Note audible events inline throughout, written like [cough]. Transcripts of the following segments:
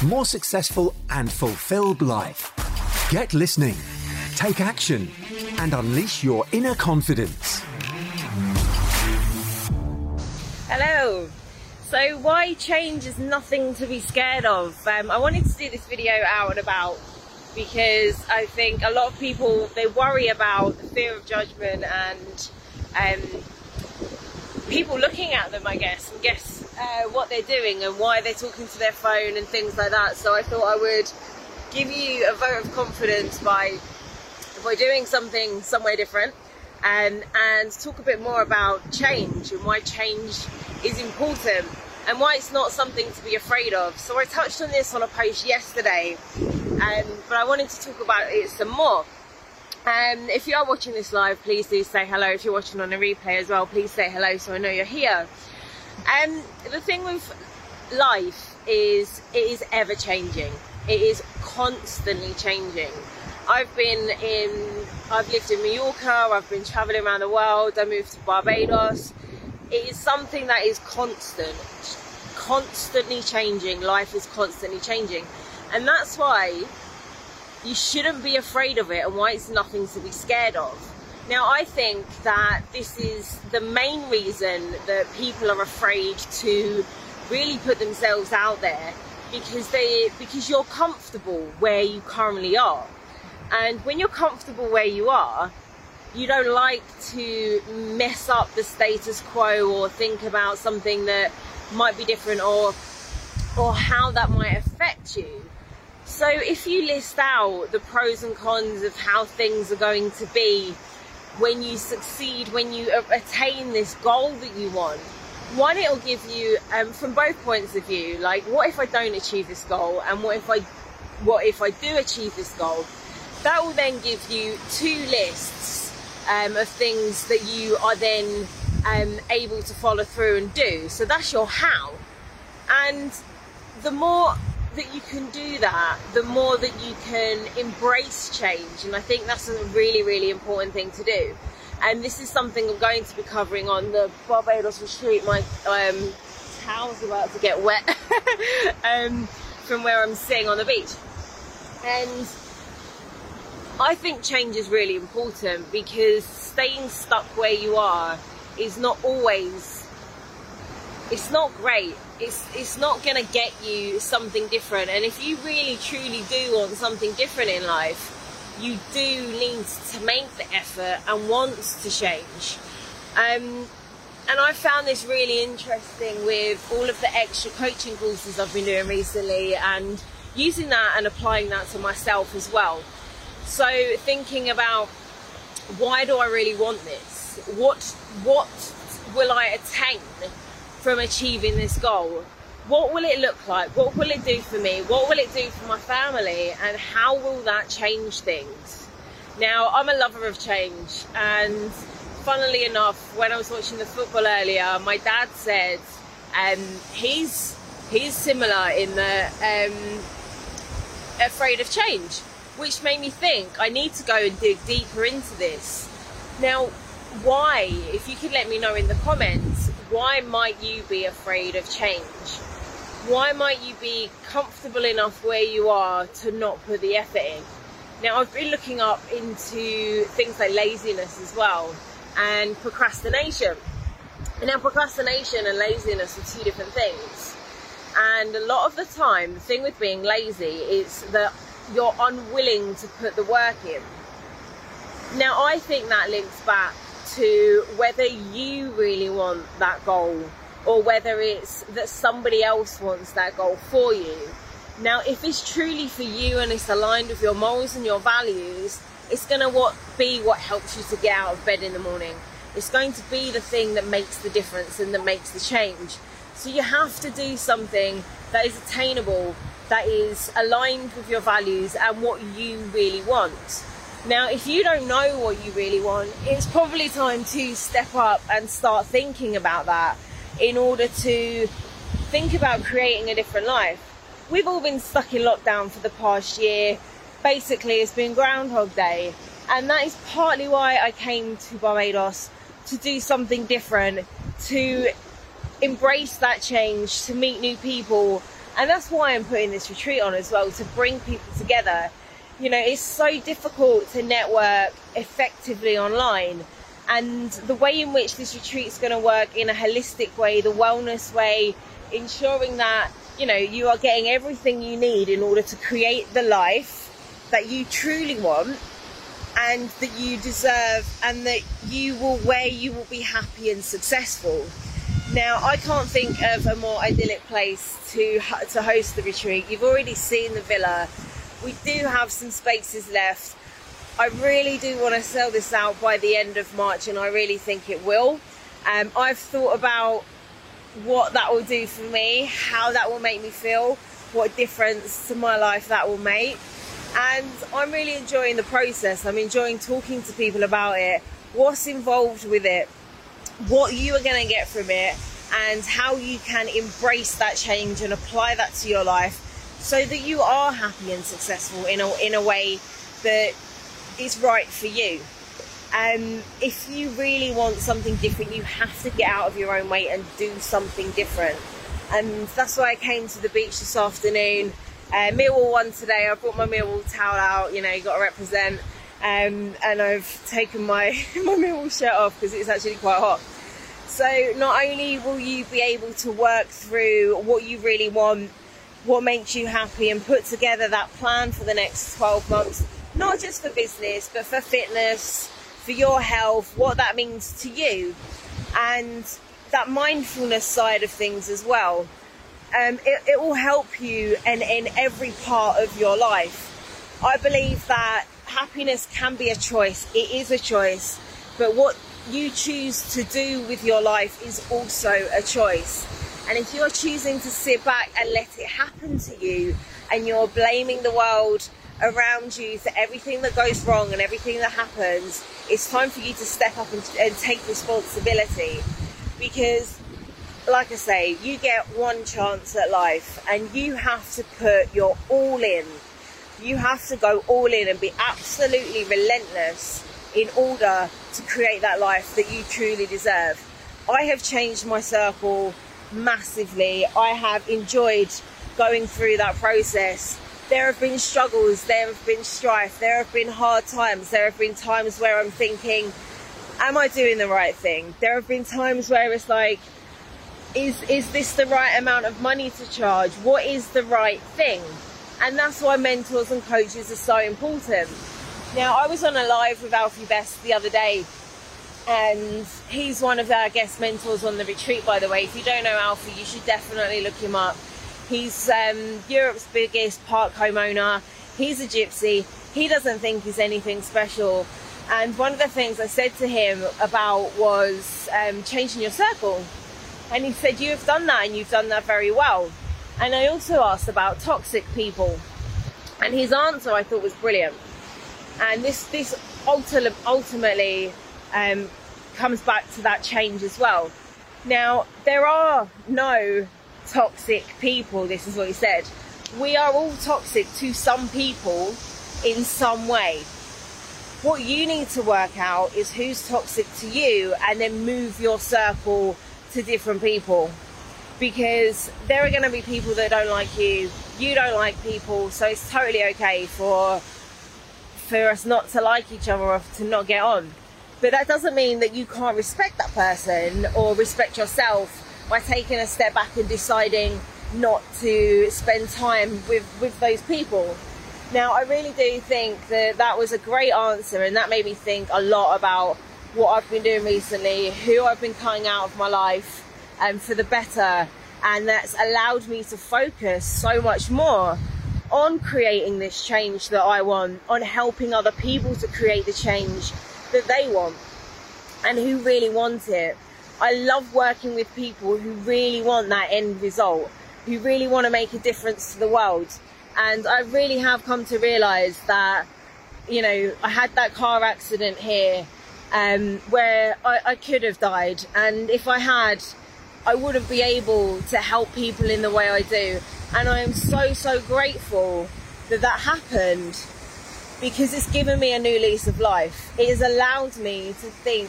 more successful, and fulfilled life. Get listening, take action, and unleash your inner confidence. Hello. So, why change is nothing to be scared of? Um, I wanted to do this video out and about because I think a lot of people they worry about the fear of judgment and um, people looking at them, I guess, and guess uh, what they're doing and why they're talking to their phone and things like that. So I thought I would give you a vote of confidence by by doing something somewhere different and and talk a bit more about change and why change is important and why it's not something to be afraid of. So I touched on this on a post yesterday, um, but I wanted to talk about it some more. Um, if you are watching this live, please do say hello. If you're watching on a replay as well, please say hello so I know you're here. And um, the thing with life is it is ever changing. It is constantly changing. I've been in, I've lived in Mallorca, I've been traveling around the world, I moved to Barbados. It is something that is constant, constantly changing. Life is constantly changing. And that's why you shouldn't be afraid of it and why it's nothing to be scared of. Now, I think that this is the main reason that people are afraid to really put themselves out there because they because you're comfortable where you currently are. And when you're comfortable where you are, you don't like to mess up the status quo or think about something that might be different or or how that might affect you. So if you list out the pros and cons of how things are going to be when you succeed, when you attain this goal that you want, one, it'll give you, um, from both points of view, like what if I don't achieve this goal, and what if I, what if I do achieve this goal? That will then give you two lists um, of things that you are then um, able to follow through and do. So that's your how, and the more that you can do that, the more that you can embrace change. And I think that's a really, really important thing to do. And this is something I'm going to be covering on the Barbados retreat. My um, towel's about to get wet [laughs] um, from where I'm sitting on the beach. And I think change is really important because staying stuck where you are is not always it's not great. It's it's not gonna get you something different. And if you really truly do want something different in life, you do need to make the effort and wants to change. Um, and I found this really interesting with all of the extra coaching courses I've been doing recently and using that and applying that to myself as well. So thinking about why do I really want this? What what will I attain from achieving this goal? What will it look like? What will it do for me? What will it do for my family? And how will that change things? Now, I'm a lover of change, and funnily enough, when I was watching the football earlier, my dad said um, he's he's similar in the um, afraid of change, which made me think I need to go and dig deeper into this. Now, why? If you could let me know in the comments, why might you be afraid of change? Why might you be comfortable enough where you are to not put the effort in? Now, I've been looking up into things like laziness as well and procrastination. And Now, procrastination and laziness are two different things. And a lot of the time, the thing with being lazy is that you're unwilling to put the work in. Now, I think that links back to whether you really want that goal or whether it's that somebody else wants that goal for you. Now, if it's truly for you and it's aligned with your morals and your values, it's going to what be what helps you to get out of bed in the morning. It's going to be the thing that makes the difference and that makes the change. So you have to do something that is attainable, that is aligned with your values and what you really want. Now, if you don't know what you really want, it's probably time to step up and start thinking about that in order to think about creating a different life. We've all been stuck in lockdown for the past year. Basically, it's been Groundhog Day, and that is partly why I came to Barbados to do something different, to embrace that change, to meet new people. And that's why I'm putting this retreat on as well, to bring people together you know, it's so difficult to network effectively online. And the way in which this retreat is going to work in a holistic way, the wellness way, ensuring that, you know, you are getting everything you need in order to create the life that you truly want and that you deserve and that you will where you will be happy and successful. Now, I can't think of a more idyllic place to to host the retreat. You've already seen the villa we do have some spaces left. I really do want to sell this out by the end of March and I really think it will. Um, I've thought about what that will do for me, how that will make me feel, what difference to my life that will make. And I'm really enjoying the process. I'm enjoying talking to people about it, what's involved with it, what you are going to get from it, and how you can embrace that change and apply that to your life so that you are happy and successful in a, in a way that is right for you. Um, if you really want something different, you have to get out of your own way and do something different. And that's why I came to the beach this afternoon. Uh, Millwall one today. I brought my Millwall towel out. You know, you got to represent. Um, and I've taken my [laughs] my Millwall shirt off because it's actually quite hot. So not only will you be able to work through what you really want what makes you happy and put together that plan for the next 12 months, not just for business, but for fitness, for your health, what that means to you, and that mindfulness side of things as well. Um, it, it will help you in, in every part of your life. I believe that happiness can be a choice, it is a choice, but what you choose to do with your life is also a choice. And if you're choosing to sit back and let it happen to you, and you're blaming the world around you for everything that goes wrong and everything that happens, it's time for you to step up and, and take responsibility. Because, like I say, you get one chance at life, and you have to put your all in. You have to go all in and be absolutely relentless in order to create that life that you truly deserve. I have changed my circle massively. I have enjoyed going through that process. There have been struggles, there have been strife, there have been hard times, there have been times where I'm thinking, am I doing the right thing? There have been times where it's like, is is this the right amount of money to charge? What is the right thing? And that's why mentors and coaches are so important. Now, I was on a live with Alfie Best the other day and he's one of our guest mentors on the retreat by the way. If you don't know alfie you should definitely look him up. He's um, europe's biggest park homeowner. He's a gypsy. He doesn't think he's anything special. And one of the things i said to him about was um, changing your circle. And he said you have done that and you've done that very well. And i also asked about toxic people. And his answer i thought was brilliant. And this this ultimately um, comes back to that change as well. Now, there are no toxic people, this is what he said. We are all toxic to some people in some way. What you need to work out is who's toxic to you and then move your circle to different people. Because there are going to be people that don't like you, you don't like people, so it's totally okay for for us not to like each other or to not get on. But that doesn't mean that you can't respect that person or respect yourself by taking a step back and deciding not to spend time with, with those people. Now, I really do think that that was a great answer, and that made me think a lot about what I've been doing recently, who I've been cutting out of my life, um, for the better. And that's allowed me to focus so much more on creating this change that I want, on helping other people to create the change that they want and who really want it. I love working with people who really want that end result. who really want to make a difference to the world. And I really have come to realize that, you know, I had that car accident here um, where I, I could have died. And if I had, I wouldn't be able to help people in the way I do. And I am so, so grateful that that happened because it's given me a new lease of life. It has allowed me to think,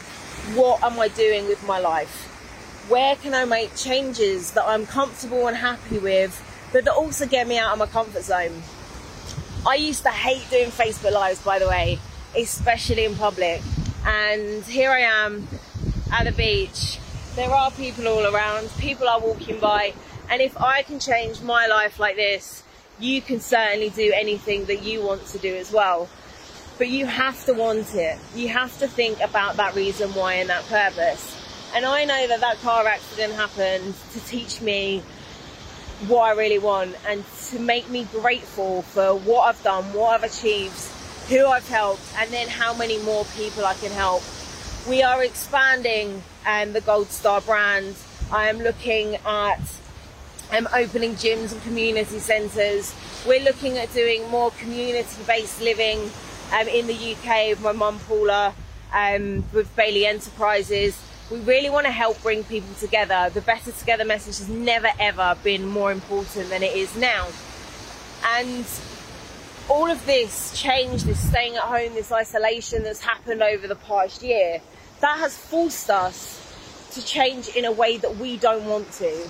what am I doing with my life? Where can I make changes that I'm comfortable and happy with, but that also get me out of my comfort zone? I used to hate doing Facebook Lives, by the way, especially in public. And here I am at the beach. There are people all around, people are walking by. And if I can change my life like this, you can certainly do anything that you want to do as well. But you have to want it. You have to think about that reason why and that purpose. And I know that that car accident happened to teach me what I really want and to make me grateful for what I've done, what I've achieved, who I've helped, and then how many more people I can help. We are expanding um, the Gold Star brand. I am looking at um, opening gyms and community centres. We're looking at doing more community-based living um, in the UK with my mum Paula, um, with Bailey Enterprises. We really want to help bring people together. The Better Together message has never ever been more important than it is now. And all of this change, this staying at home, this isolation that's happened over the past year, that has forced us to change in a way that we don't want to.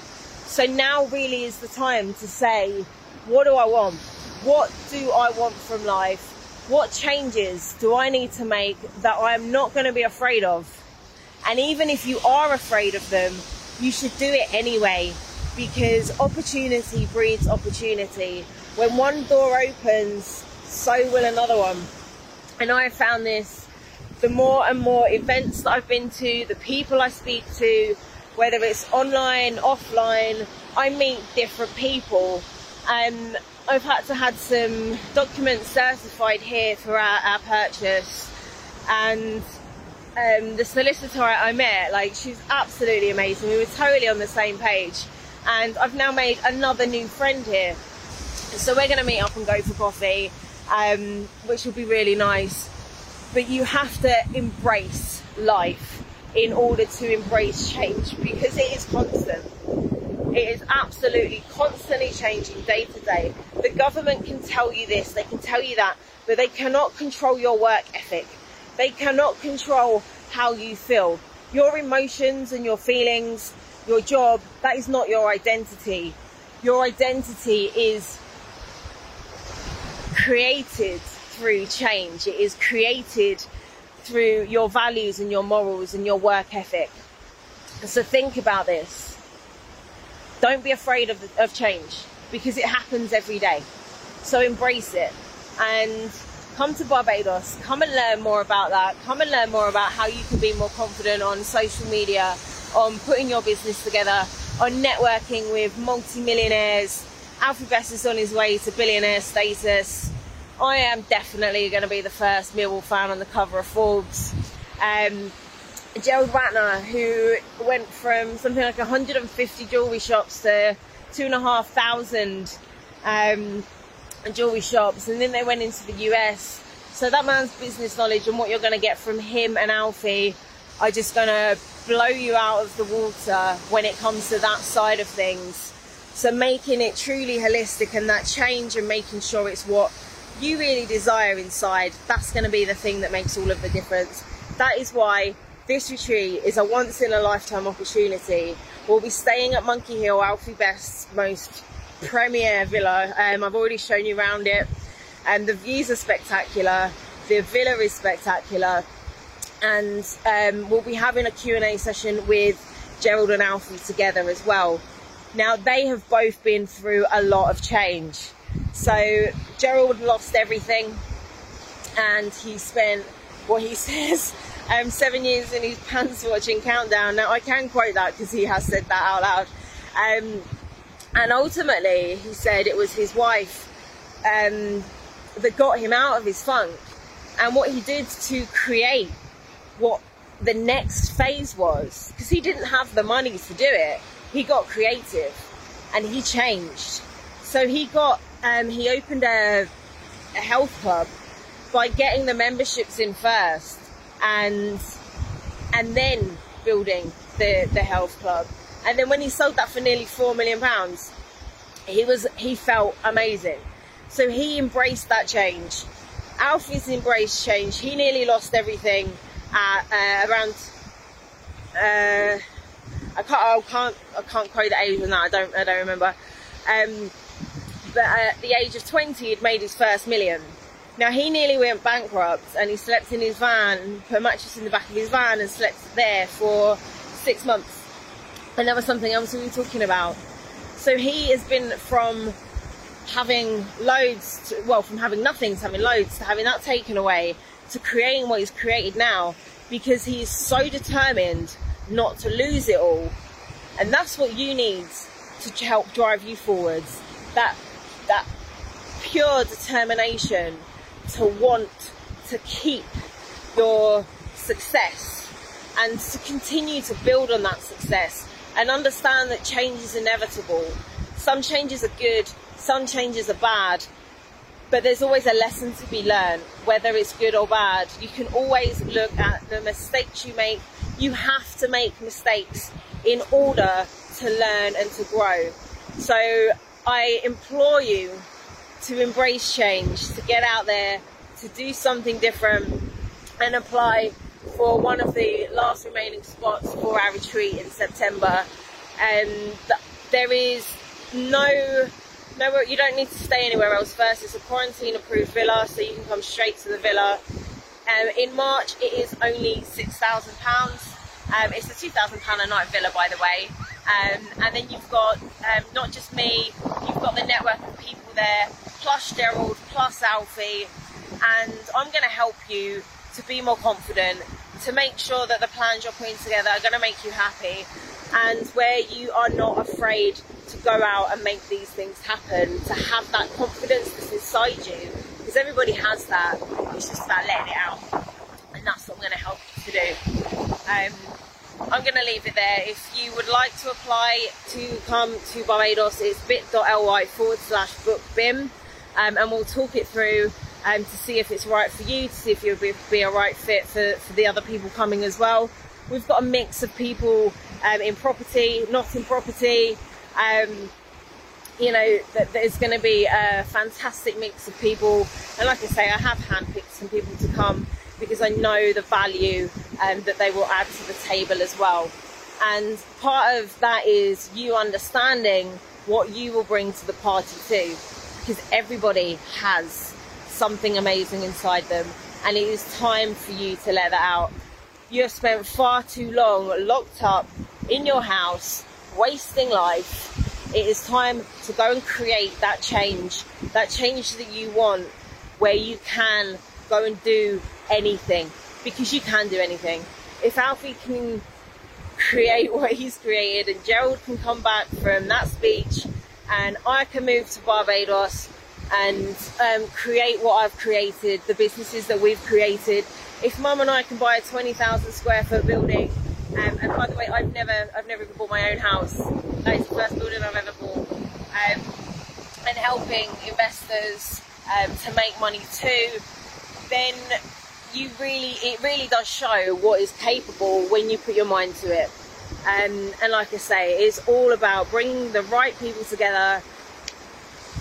So now really is the time to say, what do I want? What do I want from life? What changes do I need to make that I am not going to be afraid of? And even if you are afraid of them, you should do it anyway because opportunity breeds opportunity. When one door opens, so will another one. And I have found this the more and more events that I've been to, the people I speak to, whether it's online, offline, I meet different people. Um, I've had to had some documents certified here for our, our purchase and um, the solicitor I met, like she's absolutely amazing. We were totally on the same page and I've now made another new friend here. So we're going to meet up and go for coffee, um, which will be really nice. But you have to embrace life in order to embrace change because it is constant. It is absolutely constantly changing day to day. The government can tell you this, they can tell you that, but they cannot control your work ethic. They cannot control how you feel. Your emotions and your feelings, your job, that is not your identity. Your identity is created through change. It is created through your values and your morals and your work ethic. So think about this. Don't be afraid of, of change because it happens every day. So embrace it and come to Barbados. Come and learn more about that. Come and learn more about how you can be more confident on social media, on putting your business together, on networking with multi-millionaires. Alfie Best is on his way to billionaire status. I am definitely going to be the first Millwall fan on the cover of Forbes. Um, Gerald Ratner, who went from something like 150 jewellery shops to two and a half thousand um, jewellery shops, and then they went into the US. So that man's business knowledge and what you're going to get from him and Alfie are just going to blow you out of the water when it comes to that side of things. So making it truly holistic and that change and making sure it's what you really desire inside, that's going to be the thing that makes all of the difference. That is why this retreat is a once in a lifetime opportunity. We'll be staying at Monkey Hill, Alfie Best's most premier villa. Um, I've already shown you around it and the views are spectacular. The villa is spectacular and um, we'll be having a Q&A session with Gerald and Alfie together as well. Now they have both been through a lot of change. So Gerald lost everything and he spent what he [laughs] says um, seven years in his pants watching Countdown. Now I can quote that because he has said that out loud. Um, and ultimately he said it was his wife um, that got him out of his funk and what he did to create what the next phase was because he didn't have the money to do it he got creative and he changed. So he got, um, he opened a, a health club by getting the memberships in first and and then building the, the health club. And then when he sold that for nearly four million pounds, he was he felt amazing. So he embraced that change. Alfie's embraced change. He nearly lost everything at uh, around. Uh, I can't. I can't. I can't quote the age on that. I don't. I don't remember. Um, but at the age of 20, he'd made his first million. Now he nearly went bankrupt, and he slept in his van, put a mattress in the back of his van, and slept there for six months. And that was something else we were talking about. So he has been from having loads, to, well, from having nothing to having loads, to having that taken away, to creating what he's created now, because he is so determined not to lose it all. And that's what you need to help drive you forwards. That that pure determination to want to keep your success and to continue to build on that success and understand that change is inevitable. Some changes are good, some changes are bad, but there's always a lesson to be learned, whether it's good or bad. You can always look at the mistakes you make. You have to make mistakes in order to learn and to grow. So I implore you to embrace change, to get out there, to do something different and apply for one of the last remaining spots for our retreat in September. And there is no nowhere you don't need to stay anywhere else first. It's a quarantine approved villa, so you can come straight to the villa. Um, in March, it is only six thousand pounds. Um, it's a two thousand pound a night villa, by the way. Um, and then you've got um, not just me, you've got the network of people there, plus Gerald, plus Alfie, and I'm going to help you to be more confident, to make sure that the plans you're putting together are going to make you happy, and where you are not afraid to go out and make these things happen, to have that confidence that's inside you, because everybody has that. It's just about letting it out, and that's what I'm going to help you to do. Um, I'm going to leave it there. If you would like to apply to come to Barbados, it's bit.ly forward slash book BIM, um, and we'll talk it through um, to see if it's right for you, to see if you'll be, be a right fit for, for the other people coming as well. We've got a mix of people um, in property, not in property. Um, you know, that there's going to be a fantastic mix of people. And like I say, I have handpicked some people to come because I know the value um, that they will add to the table as well. And part of that is you understanding what you will bring to the party too, because everybody has something amazing inside them, and it is time for you to let that out. You have spent far too long locked up in your house, wasting life. It is time to go and create that change, that change that you want, where you can go and do anything because you can do anything. If Alfie can create what he's created and Gerald can come back from that speech and I can move to Barbados and um, create what I've created, the businesses that we've created. If Mum and I can buy a 20,000 square foot building, um, and by the way, I've never, I've never even bought my own house. That is the first building I've ever bought. Um, and helping investors um, to make money too, then you really, it really does show what is capable when you put your mind to it. Um, and like I say, it's all about bringing the right people together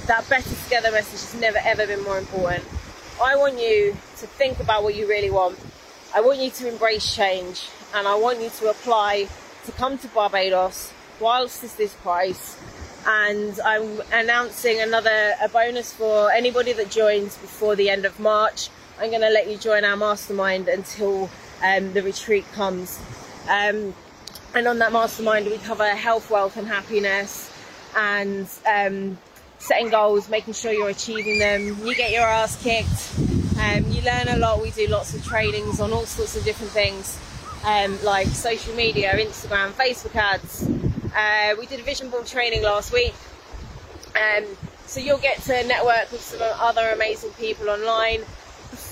that better together message has never ever been more important. I want you to think about what you really want. I want you to embrace change and I want you to apply to come to Barbados whilst it's this price. And I'm announcing another a bonus for anybody that joins before the end of March. I'm going to let you join our mastermind until um, the retreat comes. Um, and on that mastermind, we cover health, wealth, and happiness, and um, setting goals, making sure you're achieving them. You get your ass kicked. Um, you learn a lot. We do lots of trainings on all sorts of different things, um, like social media, Instagram, Facebook ads. Uh, we did a vision board training last week. Um, so you'll get to network with some other amazing people online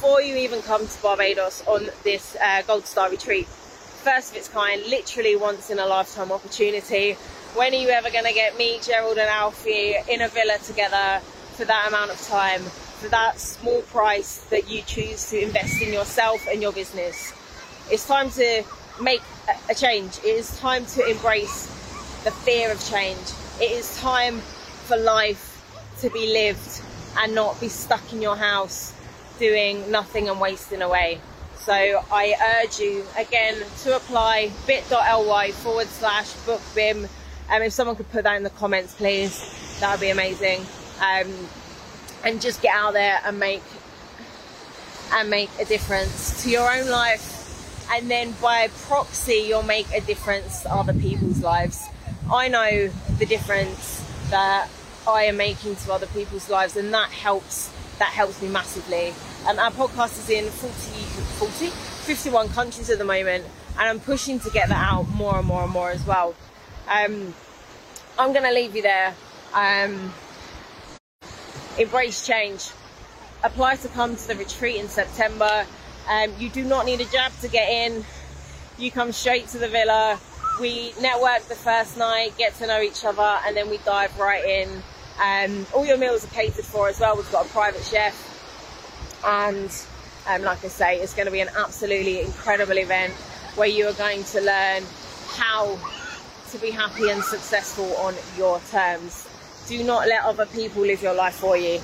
before you even come to Barbados on this uh, Gold Star retreat. First of its kind, literally once in a lifetime opportunity. when are you ever going to get me, Gerald, and Alfie in a villa together for that amount of time, for that small price that you choose to invest in yourself and your business? It's time to make a change. It is time to embrace the fear of change. It is time for life to be lived and not be stuck in your house doing nothing and wasting away. So I urge you again to apply bit.ly forward slash bookbim. Um, if someone could put that in the comments, please, that would be amazing. Um, and just get out there and make and make a difference to your own life and then by proxy you'll make a difference to other people's lives i know the difference that i am making to other people's lives and that helps that helps me massively um, our podcast is in 40 40 51 countries at the moment and i'm pushing to get that out more and more and more as well um, i'm going to leave you there um, embrace change apply to come to the retreat in september um, you do not need a jab to get in. You come straight to the villa. We network the first night, get to know each other, and then we dive right in. Um, all your meals are catered for as well. We've got a private chef, and um, like I say, it's going to be an absolutely incredible event where you are going to learn how to be happy and successful on your terms. Do not let other people live your life for you.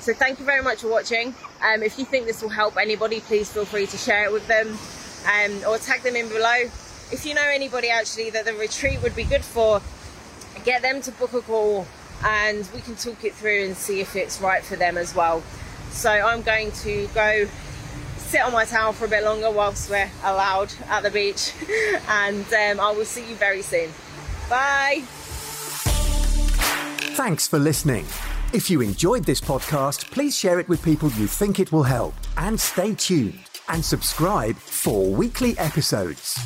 So thank you very much for watching. Um, if you think this will help anybody, please feel free to share it with them um, or tag them in below. If you know anybody actually that the retreat would be good for, get them to book a call and we can talk it through and see if it's right for them as well. So I'm going to go sit on my towel for a bit longer whilst we're allowed at the beach [laughs] and um, I will see you very soon. Bye. Thanks for listening. If you enjoyed this podcast, please share it with people you think it will help. And stay tuned and subscribe for weekly episodes.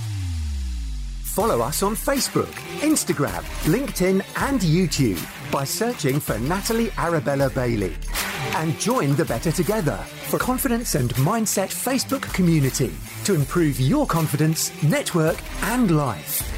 Follow us on Facebook, Instagram, LinkedIn, and YouTube by searching for Natalie Arabella Bailey. And join the Better Together for confidence and mindset Facebook community to improve your confidence, network, and life.